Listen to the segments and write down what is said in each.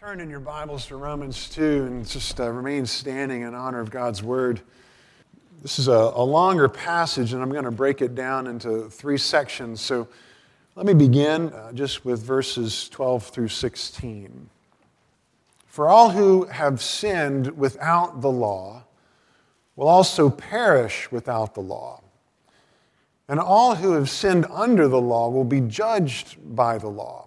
Turn in your Bibles to Romans 2 and just uh, remain standing in honor of God's Word. This is a, a longer passage, and I'm going to break it down into three sections. So let me begin uh, just with verses 12 through 16. For all who have sinned without the law will also perish without the law. And all who have sinned under the law will be judged by the law.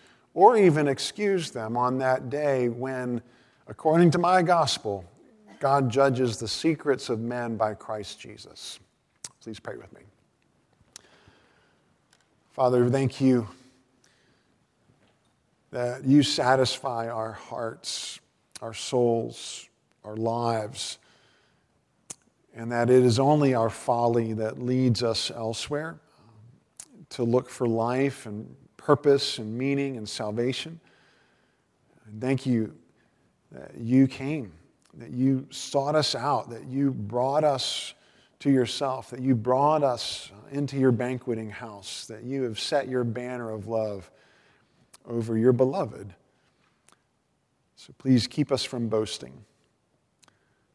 or even excuse them on that day when, according to my gospel, God judges the secrets of men by Christ Jesus. Please pray with me. Father, thank you that you satisfy our hearts, our souls, our lives, and that it is only our folly that leads us elsewhere to look for life and purpose and meaning and salvation. And thank you that you came, that you sought us out, that you brought us to yourself, that you brought us into your banqueting house, that you have set your banner of love over your beloved. So please keep us from boasting.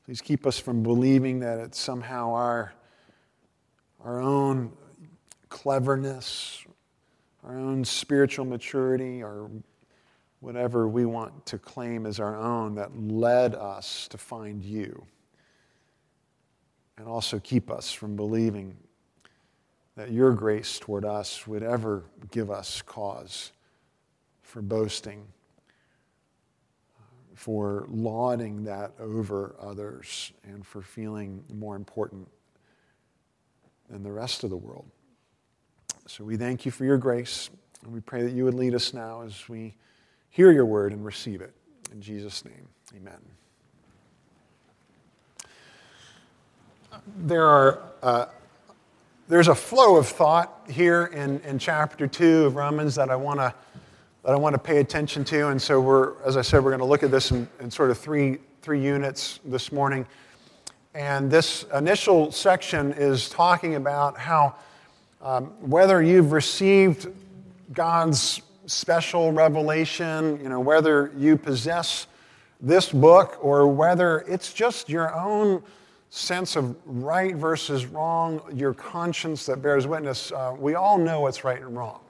Please keep us from believing that it's somehow our, our own cleverness our own spiritual maturity or whatever we want to claim as our own that led us to find you. And also keep us from believing that your grace toward us would ever give us cause for boasting, uh, for lauding that over others, and for feeling more important than the rest of the world. So we thank you for your grace, and we pray that you would lead us now as we hear your word and receive it. In Jesus' name, amen. There are, uh, there's a flow of thought here in, in chapter 2 of Romans that I want to that I want to pay attention to. And so we're, as I said, we're going to look at this in, in sort of three, three units this morning. And this initial section is talking about how um, whether you've received God's special revelation, you know, whether you possess this book or whether it's just your own sense of right versus wrong, your conscience that bears witness, uh, we all know what's right and wrong.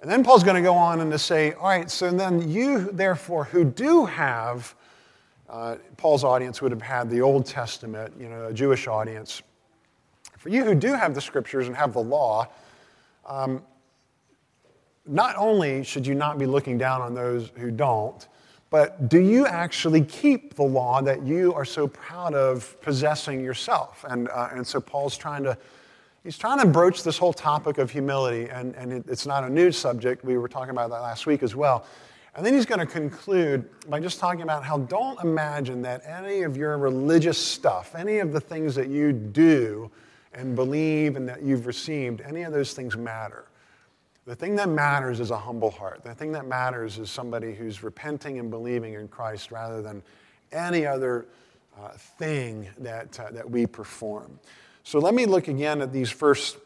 And then Paul's going to go on and to say, all right, so then you, therefore, who do have, uh, Paul's audience would have had the Old Testament, you know, a Jewish audience. For you who do have the scriptures and have the law, um, not only should you not be looking down on those who don't, but do you actually keep the law that you are so proud of possessing yourself? And, uh, and so Paul's trying to, he's trying to broach this whole topic of humility, and, and it, it's not a new subject. We were talking about that last week as well. And then he's going to conclude by just talking about how don't imagine that any of your religious stuff, any of the things that you do, and believe and that you've received, any of those things matter. The thing that matters is a humble heart. The thing that matters is somebody who's repenting and believing in Christ rather than any other uh, thing that, uh, that we perform. So let me look again at these first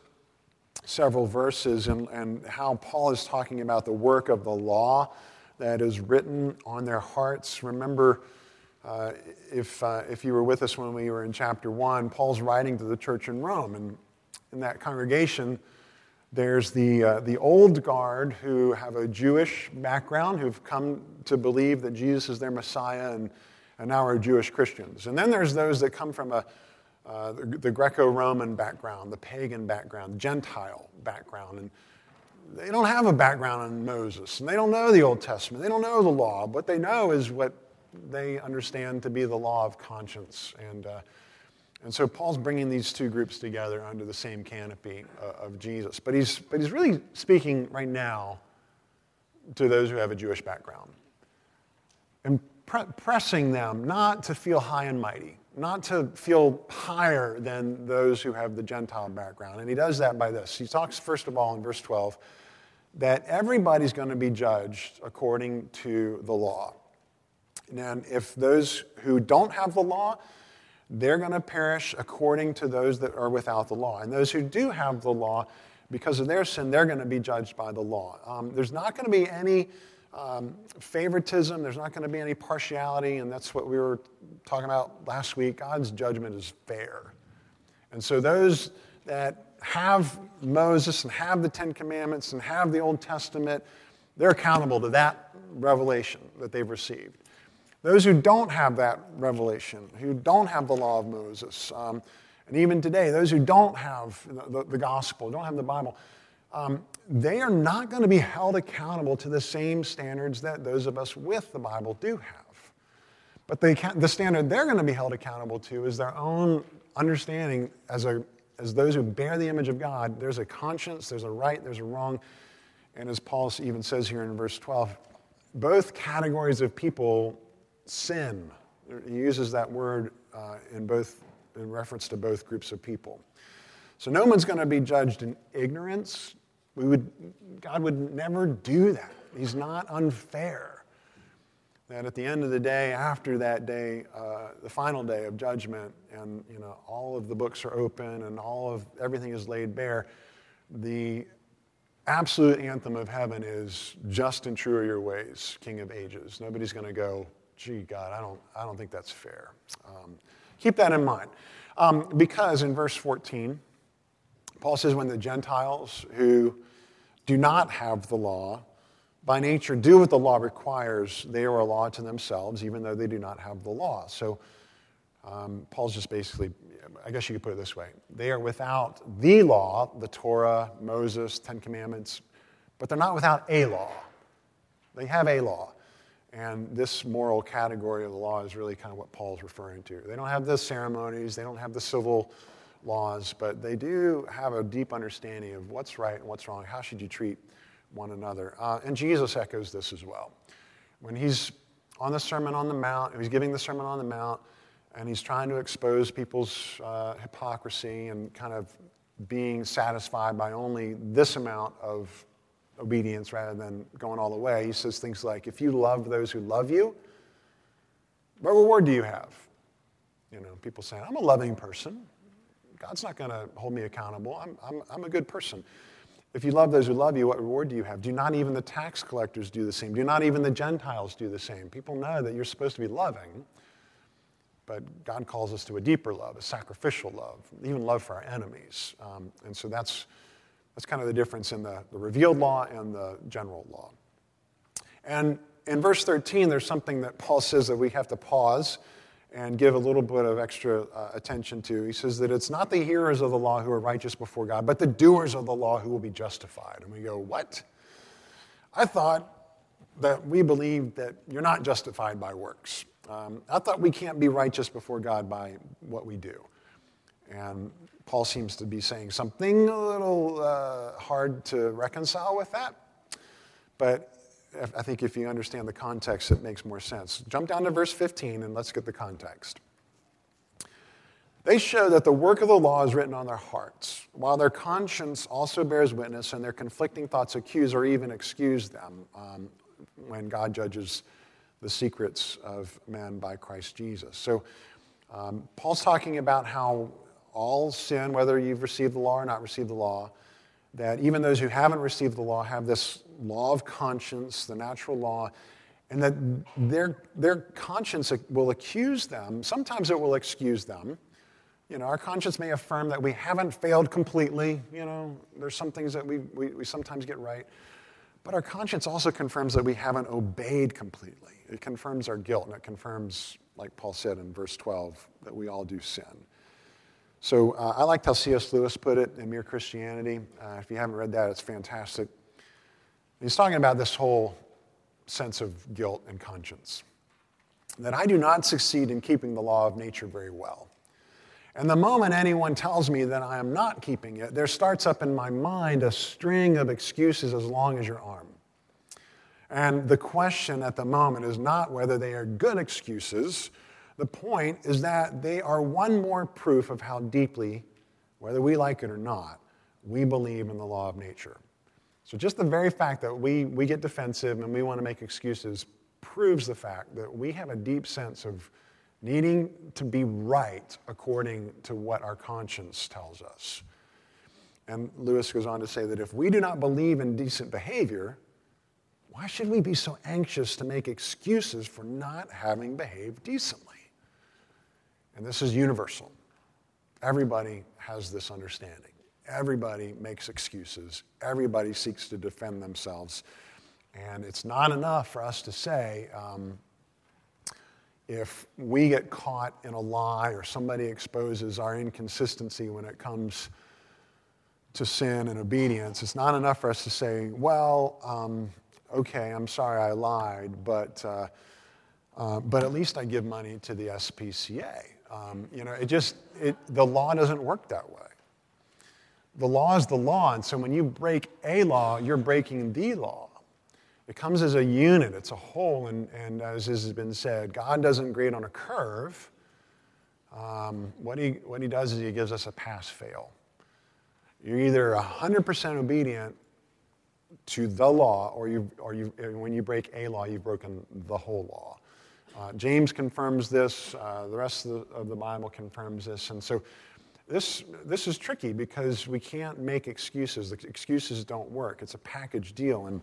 several verses and, and how Paul is talking about the work of the law that is written on their hearts. Remember, uh, if, uh, if you were with us when we were in chapter 1, Paul's writing to the church in Rome. And in that congregation, there's the, uh, the old guard who have a Jewish background, who've come to believe that Jesus is their Messiah and, and now are Jewish Christians. And then there's those that come from a, uh, the, the Greco Roman background, the pagan background, Gentile background. And they don't have a background in Moses, and they don't know the Old Testament, they don't know the law. What they know is what they understand to be the law of conscience. And, uh, and so Paul's bringing these two groups together under the same canopy uh, of Jesus. But he's, but he's really speaking right now to those who have a Jewish background. and pre- pressing them not to feel high and mighty, not to feel higher than those who have the Gentile background. And he does that by this. He talks, first of all, in verse 12, that everybody's going to be judged according to the law. And if those who don't have the law, they're going to perish according to those that are without the law. And those who do have the law, because of their sin, they're going to be judged by the law. Um, there's not going to be any um, favoritism, there's not going to be any partiality, and that's what we were talking about last week. God's judgment is fair. And so those that have Moses and have the Ten Commandments and have the Old Testament, they're accountable to that revelation that they've received. Those who don't have that revelation, who don't have the law of Moses, um, and even today, those who don't have the, the gospel, don't have the Bible, um, they are not going to be held accountable to the same standards that those of us with the Bible do have. But they the standard they're going to be held accountable to is their own understanding as, a, as those who bear the image of God. There's a conscience, there's a right, there's a wrong. And as Paul even says here in verse 12, both categories of people sin. He uses that word uh, in both in reference to both groups of people. So no one's going to be judged in ignorance. We would, God would never do that. He's not unfair. That at the end of the day, after that day, uh, the final day of judgment, and you know all of the books are open and all of everything is laid bare, the absolute anthem of heaven is just and true are your ways, King of ages. Nobody's going to go, gee, God, I don't, I don't think that's fair. Um, keep that in mind. Um, because in verse 14, Paul says, when the Gentiles who do not have the law, by nature do what the law requires, they are a law to themselves, even though they do not have the law. So um, Paul's just basically, I guess you could put it this way they are without the law, the Torah, Moses, Ten Commandments, but they're not without a law. They have a law. And this moral category of the law is really kind of what Paul's referring to. They don't have the ceremonies, they don't have the civil laws, but they do have a deep understanding of what's right and what's wrong. How should you treat one another? Uh, and Jesus echoes this as well. When he's on the Sermon on the Mount, he's giving the Sermon on the Mount, and he's trying to expose people's uh, hypocrisy and kind of being satisfied by only this amount of obedience rather than going all the way. He says things like, If you love those who love you, what reward do you have? You know, people saying, I'm a loving person. God's not going to hold me accountable. I'm, I'm, I'm a good person. If you love those who love you, what reward do you have? Do not even the tax collectors do the same? Do not even the Gentiles do the same? People know that you're supposed to be loving, but God calls us to a deeper love, a sacrificial love, even love for our enemies. Um, and so that's that's kind of the difference in the, the revealed law and the general law. And in verse 13, there's something that Paul says that we have to pause and give a little bit of extra uh, attention to. He says that it's not the hearers of the law who are righteous before God, but the doers of the law who will be justified. And we go, What? I thought that we believed that you're not justified by works. Um, I thought we can't be righteous before God by what we do. And Paul seems to be saying something a little uh, hard to reconcile with that. But I think if you understand the context, it makes more sense. Jump down to verse 15 and let's get the context. They show that the work of the law is written on their hearts, while their conscience also bears witness and their conflicting thoughts accuse or even excuse them um, when God judges the secrets of men by Christ Jesus. So um, Paul's talking about how all sin, whether you've received the law or not received the law, that even those who haven't received the law have this law of conscience, the natural law, and that their, their conscience will accuse them. Sometimes it will excuse them. You know, our conscience may affirm that we haven't failed completely. You know, there's some things that we, we, we sometimes get right. But our conscience also confirms that we haven't obeyed completely. It confirms our guilt, and it confirms, like Paul said in verse 12, that we all do sin. So uh, I liked how C.S. Lewis put it in Mere Christianity. Uh, if you haven't read that, it's fantastic. He's talking about this whole sense of guilt and conscience. That I do not succeed in keeping the law of nature very well. And the moment anyone tells me that I am not keeping it, there starts up in my mind a string of excuses as long as your arm. And the question at the moment is not whether they are good excuses. The point is that they are one more proof of how deeply, whether we like it or not, we believe in the law of nature. So just the very fact that we, we get defensive and we want to make excuses proves the fact that we have a deep sense of needing to be right according to what our conscience tells us. And Lewis goes on to say that if we do not believe in decent behavior, why should we be so anxious to make excuses for not having behaved decently? And this is universal. Everybody has this understanding. Everybody makes excuses. Everybody seeks to defend themselves. And it's not enough for us to say, um, if we get caught in a lie or somebody exposes our inconsistency when it comes to sin and obedience, it's not enough for us to say, well, um, okay, I'm sorry I lied, but, uh, uh, but at least I give money to the SPCA. Um, you know, it just, it, the law doesn't work that way. The law is the law, and so when you break a law, you're breaking the law. It comes as a unit, it's a whole, and, and as has been said, God doesn't grade on a curve. Um, what, he, what he does is he gives us a pass fail. You're either 100% obedient to the law, or, you, or you, when you break a law, you've broken the whole law. Uh, James confirms this, uh, the rest of the, of the Bible confirms this, and so this, this is tricky because we can't make excuses. The excuses don't work. It's a package deal, and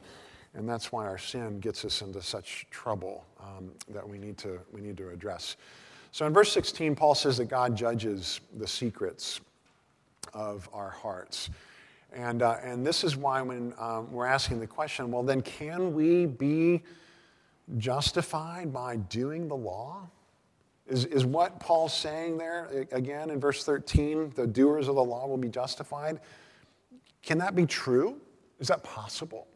and that's why our sin gets us into such trouble um, that we need, to, we need to address. So in verse 16, Paul says that God judges the secrets of our hearts. And, uh, and this is why when um, we're asking the question, well, then can we be justified by doing the law? Is, is what Paul's saying there, again in verse 13, the doers of the law will be justified? Can that be true? Is that possible?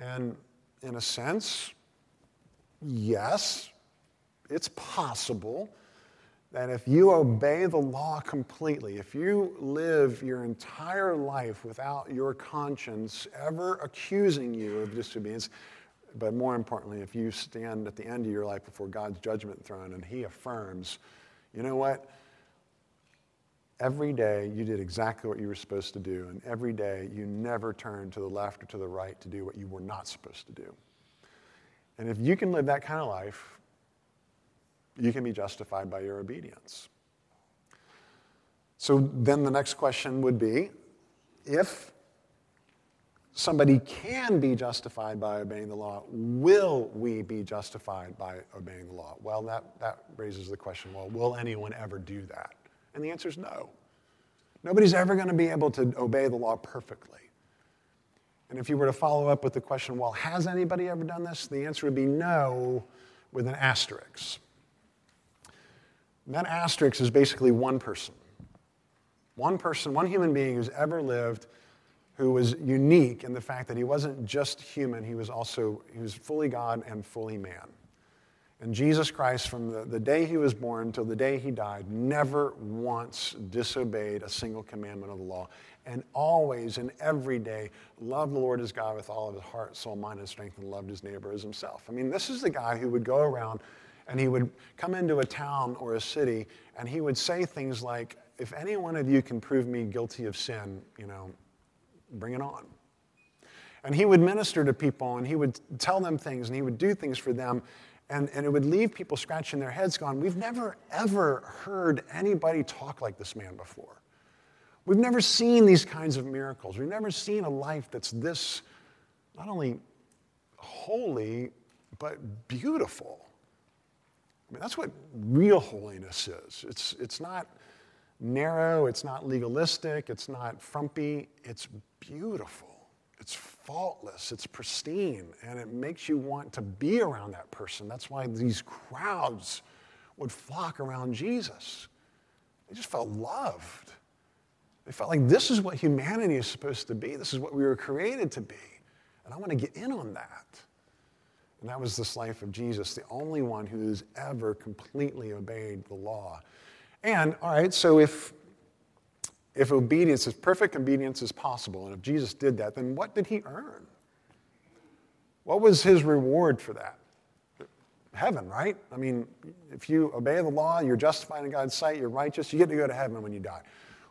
And in a sense, yes, it's possible that if you obey the law completely, if you live your entire life without your conscience ever accusing you of disobedience, but more importantly, if you stand at the end of your life before God's judgment throne and He affirms, you know what? every day you did exactly what you were supposed to do, and every day you never turned to the left or to the right to do what you were not supposed to do. And if you can live that kind of life, you can be justified by your obedience. So then the next question would be if somebody can be justified by obeying the law, will we be justified by obeying the law? Well, that, that raises the question well, will anyone ever do that? And the answer is no. Nobody's ever going to be able to obey the law perfectly. And if you were to follow up with the question, well, has anybody ever done this? The answer would be no, with an asterisk. That asterisk is basically one person. One person, one human being who's ever lived who was unique in the fact that he wasn't just human, he was also he was fully God and fully man. And Jesus Christ, from the, the day he was born till the day he died, never once disobeyed a single commandment of the law. And always and every day loved the Lord his God with all of his heart, soul, mind, and strength, and loved his neighbor as himself. I mean, this is the guy who would go around and he would come into a town or a city and he would say things like, If any one of you can prove me guilty of sin, you know, bring it on. And he would minister to people and he would tell them things and he would do things for them. And, and it would leave people scratching their heads, going, We've never, ever heard anybody talk like this man before. We've never seen these kinds of miracles. We've never seen a life that's this, not only holy, but beautiful. I mean, that's what real holiness is. It's, it's not narrow, it's not legalistic, it's not frumpy, it's beautiful. It's faultless, it's pristine, and it makes you want to be around that person. That's why these crowds would flock around Jesus. They just felt loved. They felt like this is what humanity is supposed to be, this is what we were created to be. And I want to get in on that. And that was this life of Jesus, the only one who's ever completely obeyed the law. And, all right, so if if obedience, if perfect obedience is possible, and if Jesus did that, then what did he earn? What was his reward for that? Heaven, right? I mean, if you obey the law, you're justified in God's sight, you're righteous, you get to go to heaven when you die.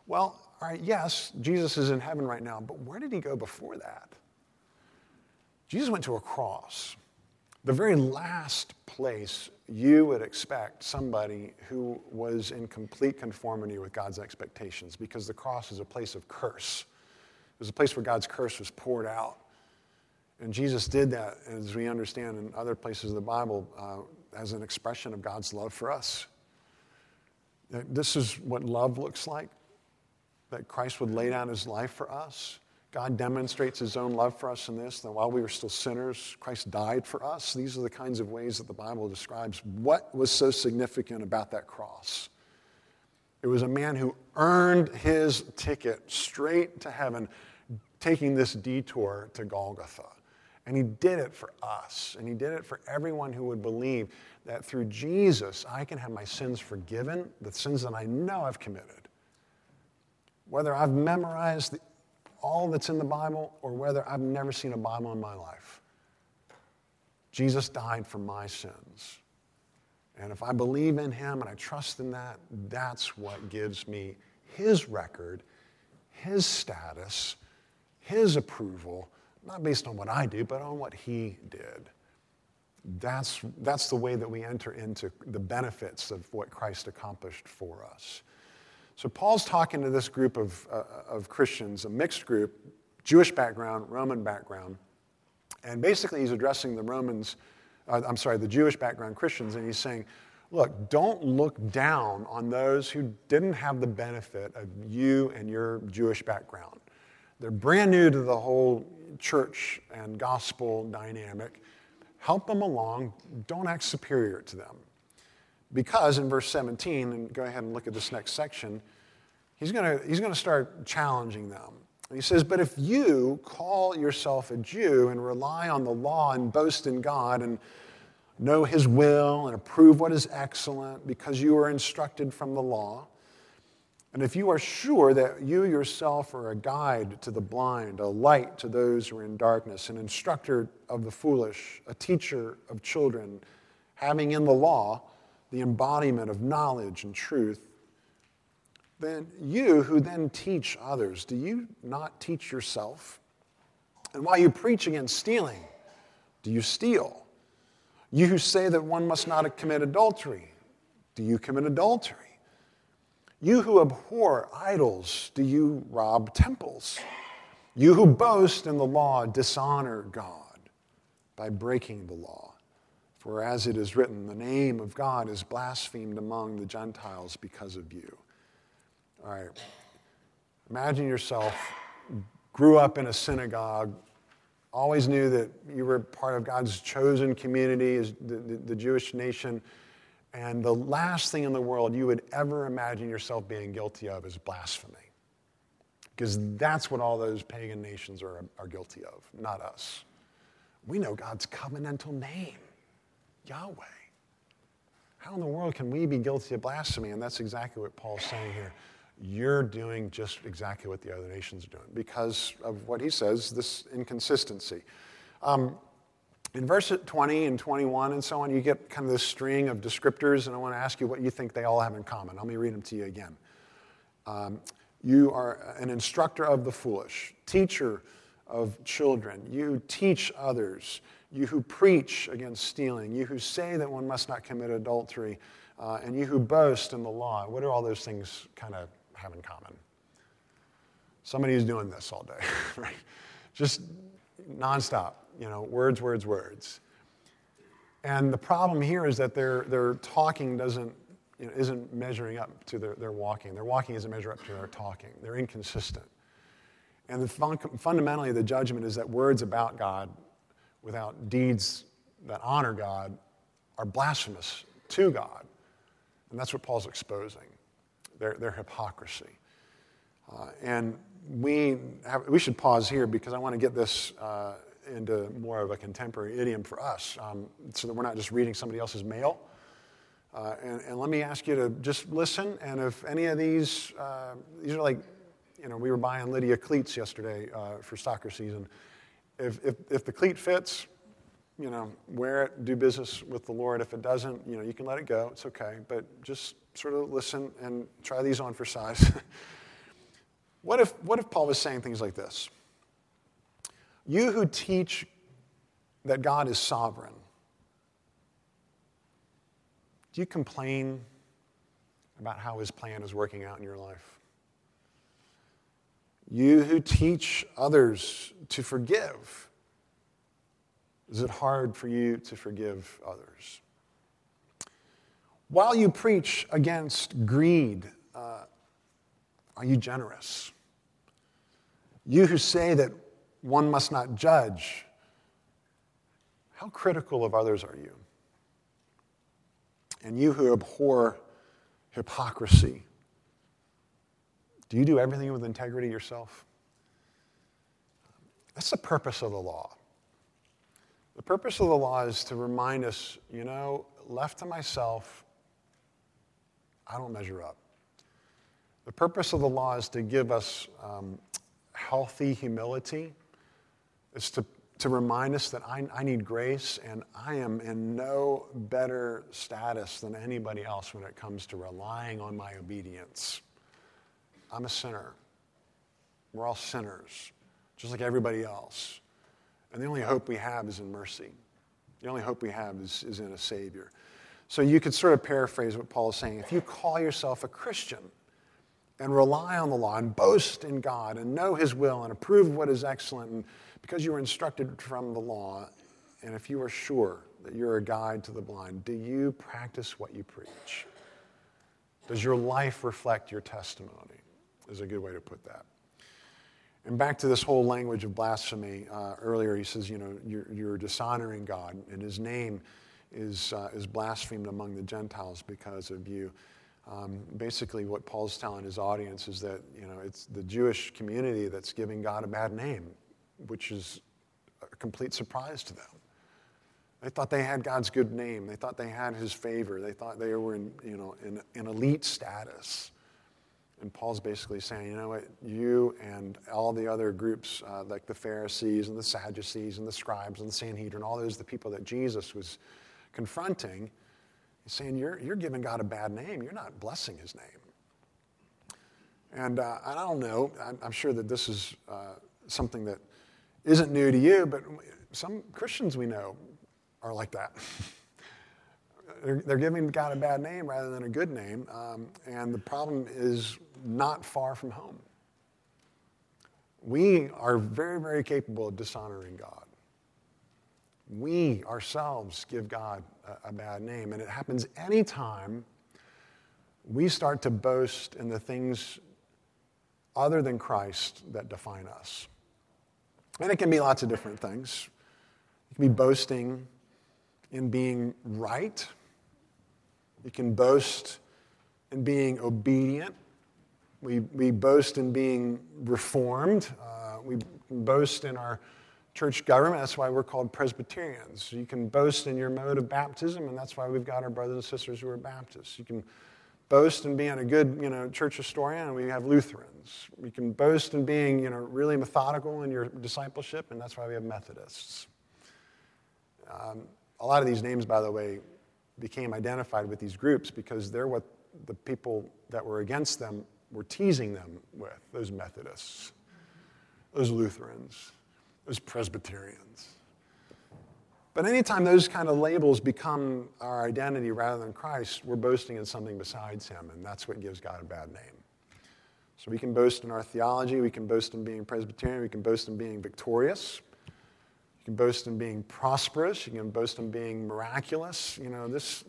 Well, all right, yes, Jesus is in heaven right now, but where did he go before that? Jesus went to a cross, the very last place you would expect somebody who was in complete conformity with God's expectations, because the cross is a place of curse. It was a place where God's curse was poured out. And Jesus did that, as we understand in other places of the Bible, uh, as an expression of God's love for us. This is what love looks like that Christ would lay down his life for us. God demonstrates his own love for us in this, that while we were still sinners, Christ died for us. These are the kinds of ways that the Bible describes what was so significant about that cross. It was a man who earned his ticket straight to heaven, taking this detour to Golgotha. And he did it for us, and he did it for everyone who would believe that through Jesus, I can have my sins forgiven, the sins that I know I've committed. Whether I've memorized the all that's in the Bible or whether I've never seen a Bible in my life. Jesus died for my sins. And if I believe in him and I trust in that, that's what gives me his record, his status, his approval, not based on what I do, but on what he did. That's, that's the way that we enter into the benefits of what Christ accomplished for us. So Paul's talking to this group of, uh, of Christians, a mixed group, Jewish background, Roman background. And basically, he's addressing the Romans, uh, I'm sorry, the Jewish background Christians, and he's saying, look, don't look down on those who didn't have the benefit of you and your Jewish background. They're brand new to the whole church and gospel dynamic. Help them along. Don't act superior to them. Because in verse 17, and go ahead and look at this next section, he's going he's to start challenging them. he says, But if you call yourself a Jew and rely on the law and boast in God and know his will and approve what is excellent because you are instructed from the law, and if you are sure that you yourself are a guide to the blind, a light to those who are in darkness, an instructor of the foolish, a teacher of children, having in the law the embodiment of knowledge and truth, then you who then teach others, do you not teach yourself? And while you preach against stealing, do you steal? You who say that one must not commit adultery, do you commit adultery? You who abhor idols, do you rob temples? You who boast in the law, dishonor God by breaking the law. For as it is written, the name of God is blasphemed among the Gentiles because of you. All right. Imagine yourself grew up in a synagogue, always knew that you were part of God's chosen community, the, the, the Jewish nation, and the last thing in the world you would ever imagine yourself being guilty of is blasphemy. Because that's what all those pagan nations are, are guilty of, not us. We know God's covenantal name. Yahweh. How in the world can we be guilty of blasphemy? And that's exactly what Paul's saying here. You're doing just exactly what the other nations are doing because of what he says, this inconsistency. Um, in verse 20 and 21 and so on, you get kind of this string of descriptors, and I want to ask you what you think they all have in common. Let me read them to you again. Um, you are an instructor of the foolish, teacher of children. You teach others you who preach against stealing, you who say that one must not commit adultery, uh, and you who boast in the law. What do all those things kind of have in common? Somebody who's doing this all day, right? Just nonstop, you know, words, words, words. And the problem here is that their, their talking doesn't, you know, isn't measuring up to their, their walking. Their walking isn't measuring up to their talking. They're inconsistent. And the fun, fundamentally, the judgment is that words about God without deeds that honor God are blasphemous to God. And that's what Paul's exposing their, their hypocrisy. Uh, and we, have, we should pause here because I want to get this uh, into more of a contemporary idiom for us um, so that we're not just reading somebody else's mail. Uh, and, and, let me ask you to just listen. And if any of these, uh, these are like, you know, we were buying Lydia cleats yesterday uh, for soccer season if, if, if the cleat fits, you know, wear it, do business with the Lord. If it doesn't, you know, you can let it go. It's okay. But just sort of listen and try these on for size. what, if, what if Paul was saying things like this? You who teach that God is sovereign, do you complain about how his plan is working out in your life? You who teach others to forgive, is it hard for you to forgive others? While you preach against greed, uh, are you generous? You who say that one must not judge, how critical of others are you? And you who abhor hypocrisy, do you do everything with integrity yourself? That's the purpose of the law. The purpose of the law is to remind us, you know, left to myself, I don't measure up. The purpose of the law is to give us um, healthy humility. It's to, to remind us that I, I need grace and I am in no better status than anybody else when it comes to relying on my obedience. I'm a sinner. We're all sinners, just like everybody else. And the only hope we have is in mercy. The only hope we have is, is in a Savior. So you could sort of paraphrase what Paul is saying. If you call yourself a Christian and rely on the law and boast in God and know His will and approve what is excellent, and because you were instructed from the law, and if you are sure that you're a guide to the blind, do you practice what you preach? Does your life reflect your testimony? Is a good way to put that. And back to this whole language of blasphemy, uh, earlier he says, you know, you're, you're, dishonoring God, and his name is, uh, is blasphemed among the Gentiles because of you. Um, basically, what Paul's telling his audience is that, you know, it's the Jewish community that's giving God a bad name, which is a complete surprise to them. They thought they had God's good name. They thought they had his favor. They thought they were in, you know, in, in elite status. And Paul's basically saying, you know what, you and all the other groups, uh, like the Pharisees and the Sadducees and the scribes and the Sanhedrin, all those the people that Jesus was confronting, he's saying, you're, you're giving God a bad name. You're not blessing his name. And uh, I don't know, I'm, I'm, sure that this is uh, something that isn't new to you, but some Christians we know are like that. they're, they're, giving God a bad name rather than a good name. Um, and the problem is not far from home. We are very, very capable of dishonoring God. We ourselves give God a, a bad name. And it happens anytime we start to boast in the things other than Christ that define us. And it can be lots of different things. It can be boasting in being right. You can boast in being obedient. We, we boast in being reformed. Uh, we boast in our church government. That's why we're called Presbyterians. You can boast in your mode of baptism, and that's why we've got our brothers and sisters who are Baptists. You can boast in being a good you know, church historian, and we have Lutherans. You can boast in being you know, really methodical in your discipleship, and that's why we have Methodists. Um, a lot of these names, by the way, became identified with these groups because they're what the people that were against them were teasing them with those Methodists, those Lutherans, those Presbyterians. But anytime those kind of labels become our identity rather than Christ, we're boasting in something besides Him, and that's what gives God a bad name. So we can boast in our theology, we can boast in being Presbyterian, we can boast in being victorious, you can boast in being prosperous, you can boast in being miraculous. You know, this,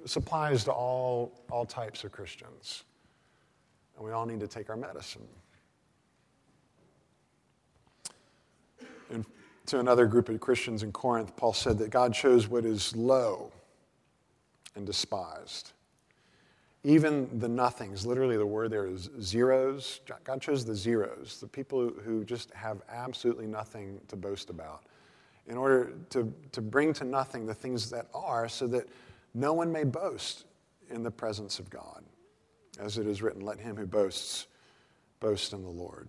this applies to all, all types of Christians. And we all need to take our medicine. And to another group of Christians in Corinth, Paul said that God chose what is low and despised. Even the nothings, literally the word there is zeros. God chose the zeros, the people who just have absolutely nothing to boast about, in order to, to bring to nothing the things that are, so that no one may boast in the presence of God. As it is written, let him who boasts boast in the Lord.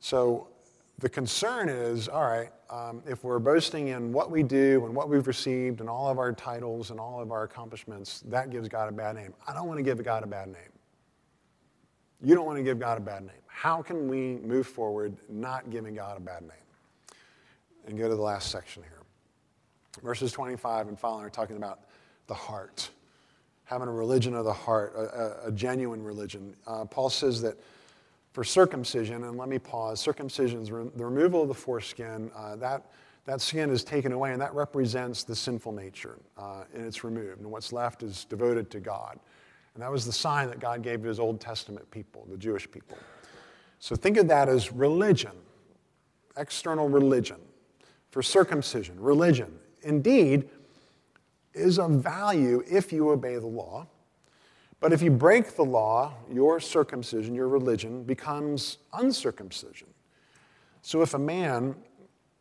So the concern is all right, um, if we're boasting in what we do and what we've received and all of our titles and all of our accomplishments, that gives God a bad name. I don't want to give God a bad name. You don't want to give God a bad name. How can we move forward not giving God a bad name? And go to the last section here. Verses 25 and following are talking about the heart, having a religion of the heart, a, a, a genuine religion. Uh, Paul says that for circumcision, and let me pause, circumcision is re- the removal of the foreskin. Uh, that, that skin is taken away, and that represents the sinful nature, uh, and it's removed. And what's left is devoted to God. And that was the sign that God gave to his Old Testament people, the Jewish people. So think of that as religion, external religion. For circumcision, religion, indeed, is of value if you obey the law. But if you break the law, your circumcision, your religion, becomes uncircumcision. So if a man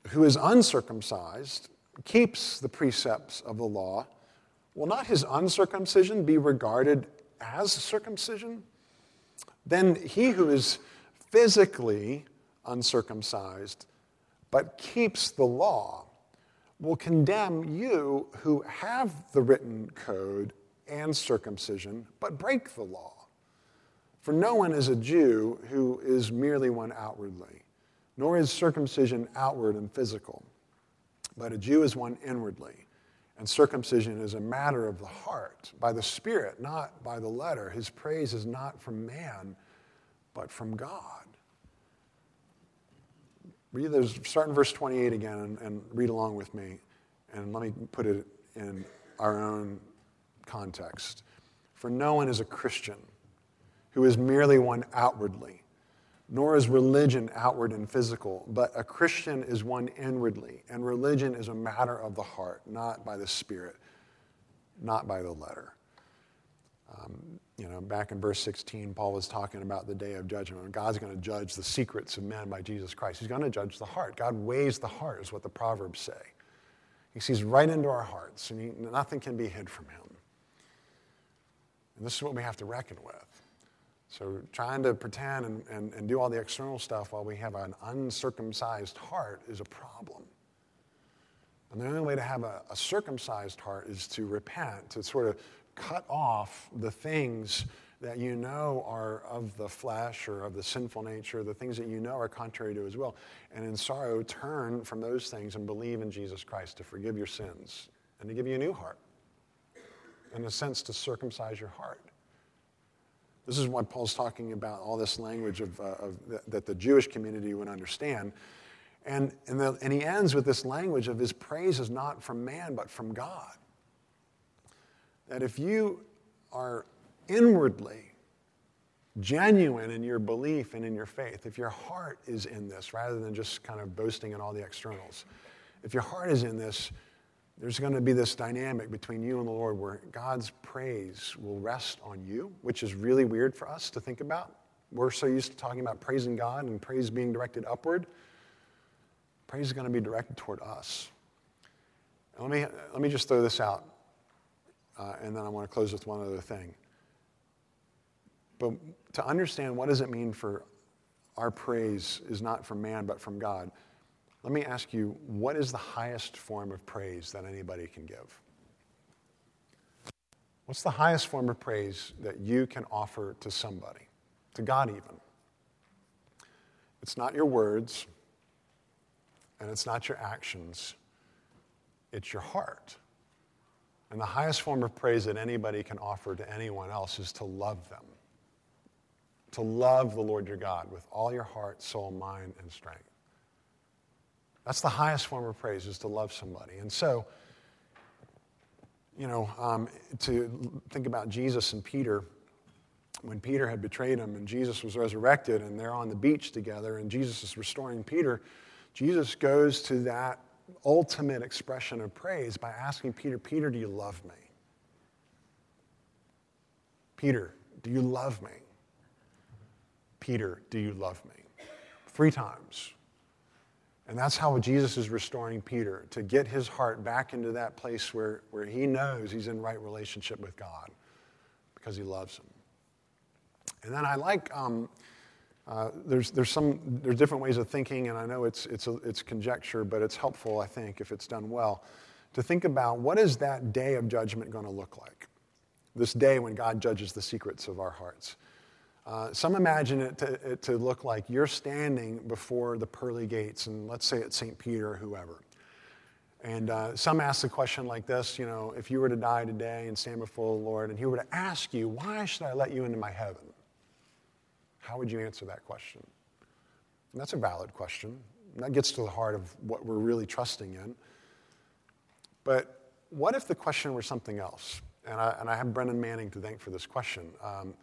who is uncircumcised keeps the precepts of the law, will not his uncircumcision be regarded as circumcision? Then he who is physically uncircumcised but keeps the law will condemn you who have the written code and circumcision, but break the law. For no one is a Jew who is merely one outwardly, nor is circumcision outward and physical, but a Jew is one inwardly. And circumcision is a matter of the heart, by the Spirit, not by the letter. His praise is not from man, but from God. Read those, start in verse 28 again and, and read along with me. And let me put it in our own context. For no one is a Christian who is merely one outwardly, nor is religion outward and physical, but a Christian is one inwardly, and religion is a matter of the heart, not by the Spirit, not by the letter. Um, you know, back in verse 16, Paul was talking about the day of judgment. God's going to judge the secrets of men by Jesus Christ. He's going to judge the heart. God weighs the heart, is what the Proverbs say. He sees right into our hearts, and he, nothing can be hid from him. And this is what we have to reckon with. So, trying to pretend and, and, and do all the external stuff while we have an uncircumcised heart is a problem. And the only way to have a, a circumcised heart is to repent, to sort of cut off the things that you know are of the flesh or of the sinful nature, the things that you know are contrary to his will. And in sorrow, turn from those things and believe in Jesus Christ to forgive your sins and to give you a new heart in a sense, to circumcise your heart. This is what Paul's talking about, all this language of, uh, of that the Jewish community would understand. And, and, the, and he ends with this language of his praise is not from man, but from God. That if you are inwardly genuine in your belief and in your faith, if your heart is in this rather than just kind of boasting in all the externals, if your heart is in this, there's going to be this dynamic between you and the Lord where God's praise will rest on you, which is really weird for us to think about. We're so used to talking about praising God and praise being directed upward. Praise is going to be directed toward us. let me, let me just throw this out, uh, and then I want to close with one other thing. But to understand what does it mean for our praise is not from man but from God, let me ask you what is the highest form of praise that anybody can give? What's the highest form of praise that you can offer to somebody, to God even? It's not your words, and it's not your actions, it's your heart. And the highest form of praise that anybody can offer to anyone else is to love them. To love the Lord your God with all your heart, soul, mind, and strength. That's the highest form of praise, is to love somebody. And so, you know, um, to think about Jesus and Peter, when Peter had betrayed him and Jesus was resurrected and they're on the beach together and Jesus is restoring Peter, Jesus goes to that ultimate expression of praise by asking Peter, Peter, do you love me? Peter, do you love me? Peter, do you love me? Three times. And that's how Jesus is restoring Peter to get his heart back into that place where, where he knows he's in right relationship with God because he loves him. And then I like, um, Uh, there's, there's, some, there's different ways of thinking, and I know it's, it's, a, it's conjecture, but it's helpful, I think, if it's done well, to think about what is that day of judgment going to look like? This day when God judges the secrets of our hearts. Uh, some imagine it to, it to look like you're standing before the pearly gates, and let's say it's St. Peter or whoever. And uh, some ask the question like this you know, if you were to die today and stand before the Lord, and He were to ask you, why should I let you into my heaven? How would you answer that question? And that's a valid question. And that gets to the heart of what we're really trusting in. But what if the question were something else? And I, and I have Brennan Manning to thank for this question. Um,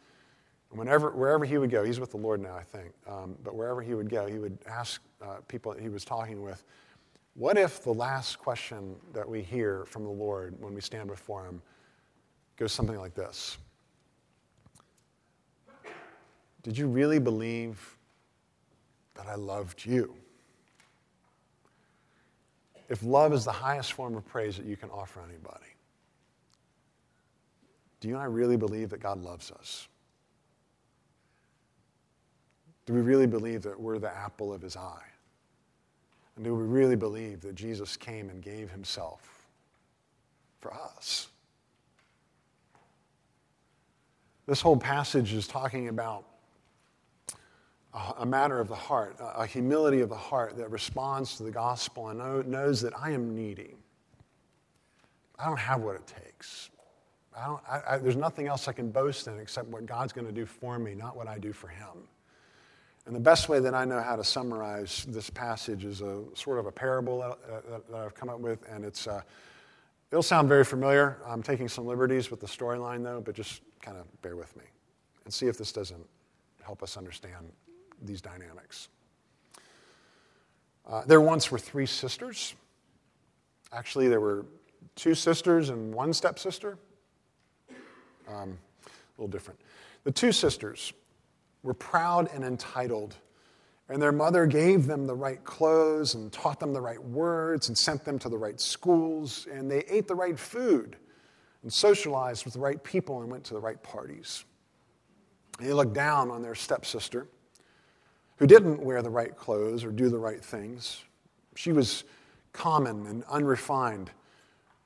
whenever, wherever he would go, he's with the Lord now, I think, um, but wherever he would go, he would ask uh, people he was talking with, what if the last question that we hear from the Lord when we stand before him goes something like this? Did you really believe that I loved you? If love is the highest form of praise that you can offer anybody, do you and I really believe that God loves us? Do we really believe that we're the apple of his eye? And do we really believe that Jesus came and gave himself for us? This whole passage is talking about a matter of the heart, a humility of the heart that responds to the gospel and knows that I am needy. I don't have what it takes. I I, I, there's nothing else I can boast in except what God's going to do for me, not what I do for Him. And the best way that I know how to summarize this passage is a sort of a parable that, that I've come up with, and it's uh, it'll sound very familiar. I'm taking some liberties with the storyline, though, but just kind of bear with me and see if this doesn't help us understand these dynamics. Uh, there once were three sisters. Actually, there were two sisters and one stepsister. Um, a little different. The two sisters were proud and entitled, and their mother gave them the right clothes and taught them the right words and sent them to the right schools, and they ate the right food and socialized with the right people and went to the right parties. They looked down on their stepsister who didn't wear the right clothes or do the right things. She was common and unrefined.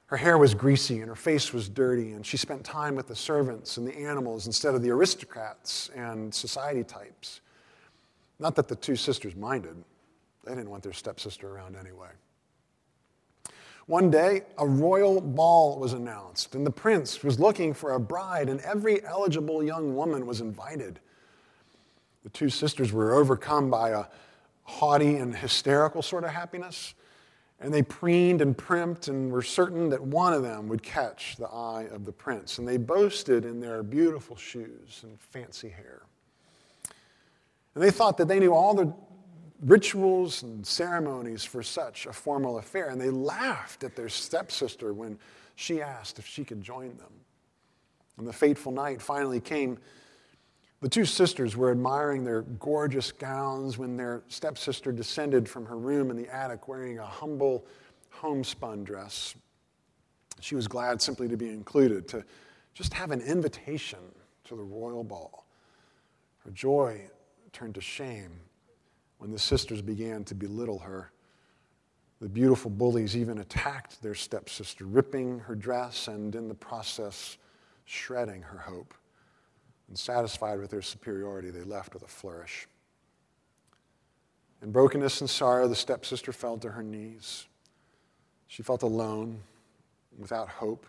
Her hair was greasy and her face was dirty, and she spent time with the servants and the animals instead of the aristocrats and society types. Not that the two sisters minded, they didn't want their stepsister around anyway. One day, a royal ball was announced, and the prince was looking for a bride, and every eligible young woman was invited. The two sisters were overcome by a haughty and hysterical sort of happiness. And they preened and primped and were certain that one of them would catch the eye of the prince. And they boasted in their beautiful shoes and fancy hair. And they thought that they knew all the rituals and ceremonies for such a formal affair. And they laughed at their stepsister when she asked if she could join them. And the fateful night finally came the two sisters were admiring their gorgeous gowns when their stepsister descended from her room in the attic wearing a humble homespun dress. She was glad simply to be included, to just have an invitation to the royal ball. Her joy turned to shame when the sisters began to belittle her. The beautiful bullies even attacked their stepsister, ripping her dress and in the process shredding her hope. And satisfied with their superiority, they left with a flourish. In brokenness and sorrow, the stepsister fell to her knees. She felt alone, without hope.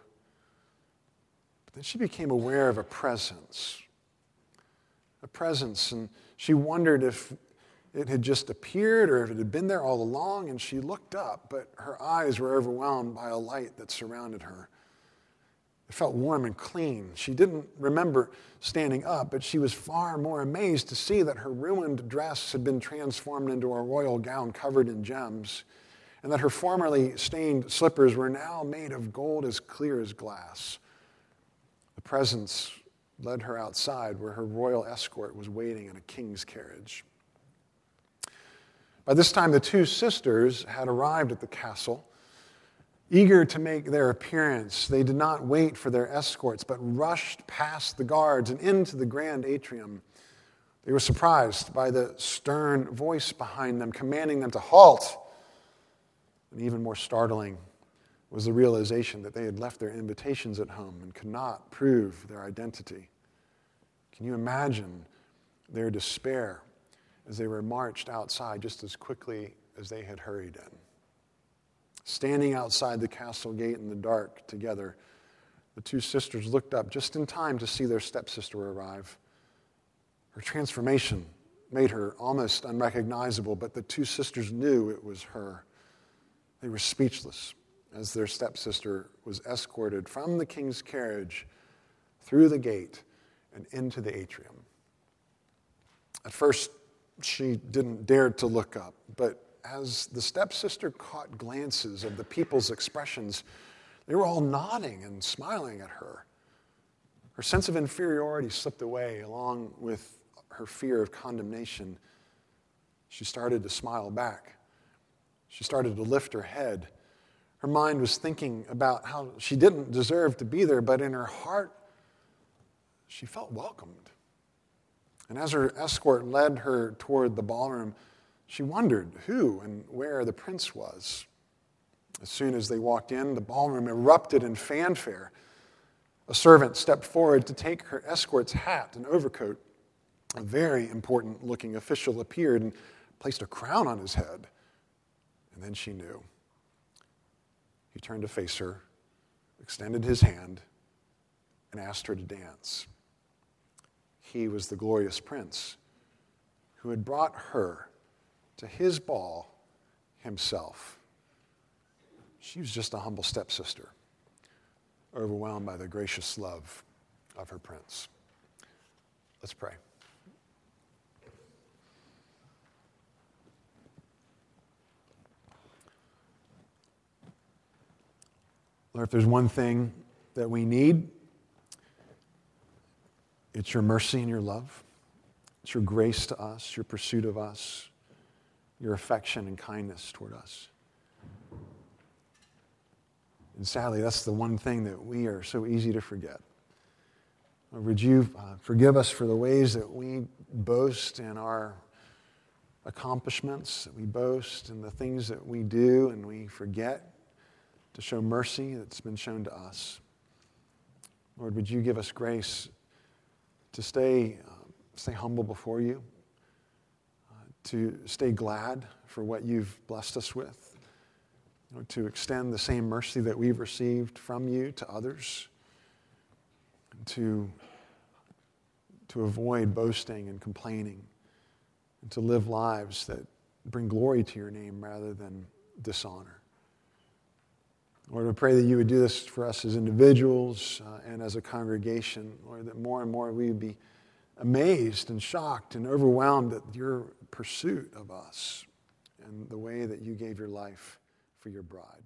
But then she became aware of a presence. A presence, and she wondered if it had just appeared or if it had been there all along, and she looked up, but her eyes were overwhelmed by a light that surrounded her. It felt warm and clean. She didn't remember standing up, but she was far more amazed to see that her ruined dress had been transformed into a royal gown covered in gems, and that her formerly stained slippers were now made of gold as clear as glass. The presence led her outside where her royal escort was waiting in a king's carriage. By this time, the two sisters had arrived at the castle Eager to make their appearance, they did not wait for their escorts, but rushed past the guards and into the grand atrium. They were surprised by the stern voice behind them, commanding them to halt. And even more startling was the realization that they had left their invitations at home and could not prove their identity. Can you imagine their despair as they were marched outside just as quickly as they had hurried in? Standing outside the castle gate in the dark together, the two sisters looked up just in time to see their stepsister arrive. Her transformation made her almost unrecognizable, but the two sisters knew it was her. They were speechless as their stepsister was escorted from the king's carriage through the gate and into the atrium. At first, she didn't dare to look up, but as the stepsister caught glances of the people's expressions, they were all nodding and smiling at her. Her sense of inferiority slipped away along with her fear of condemnation. She started to smile back. She started to lift her head. Her mind was thinking about how she didn't deserve to be there, but in her heart, she felt welcomed. And as her escort led her toward the ballroom, she wondered who and where the prince was. As soon as they walked in, the ballroom erupted in fanfare. A servant stepped forward to take her escort's hat and overcoat. A very important looking official appeared and placed a crown on his head. And then she knew. He turned to face her, extended his hand, and asked her to dance. He was the glorious prince who had brought her to his ball himself. She was just a humble stepsister, overwhelmed by the gracious love of her prince. Let's pray. Lord, if there's one thing that we need, it's your mercy and your love. It's your grace to us, your pursuit of us, your affection and kindness toward us. And sadly, that's the one thing that we are so easy to forget. Would you uh, forgive us for the ways that we boast in our accomplishments, that we boast in the things that we do, and we forget to show mercy that's been shown to us? Lord, would you give us grace to stay, uh, stay humble before you, uh, to stay glad for what you've blessed us with, to extend the same mercy that we've received from you to others, to, to avoid boasting and complaining, and to live lives that bring glory to your name rather than dishonor. Lord, we pray that you would do this for us as individuals uh, and as a congregation. Lord, that more and more we would be amazed and shocked and overwhelmed at your pursuit of us and the way that you gave your life for your bride.